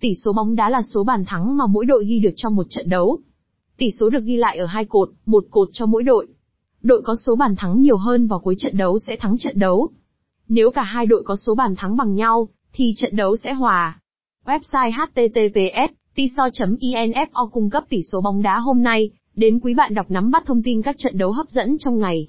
Tỷ số bóng đá là số bàn thắng mà mỗi đội ghi được trong một trận đấu. Tỷ số được ghi lại ở hai cột, một cột cho mỗi đội. Đội có số bàn thắng nhiều hơn vào cuối trận đấu sẽ thắng trận đấu. Nếu cả hai đội có số bàn thắng bằng nhau, thì trận đấu sẽ hòa. Website https tiso.info cung cấp tỷ số bóng đá hôm nay, đến quý bạn đọc nắm bắt thông tin các trận đấu hấp dẫn trong ngày.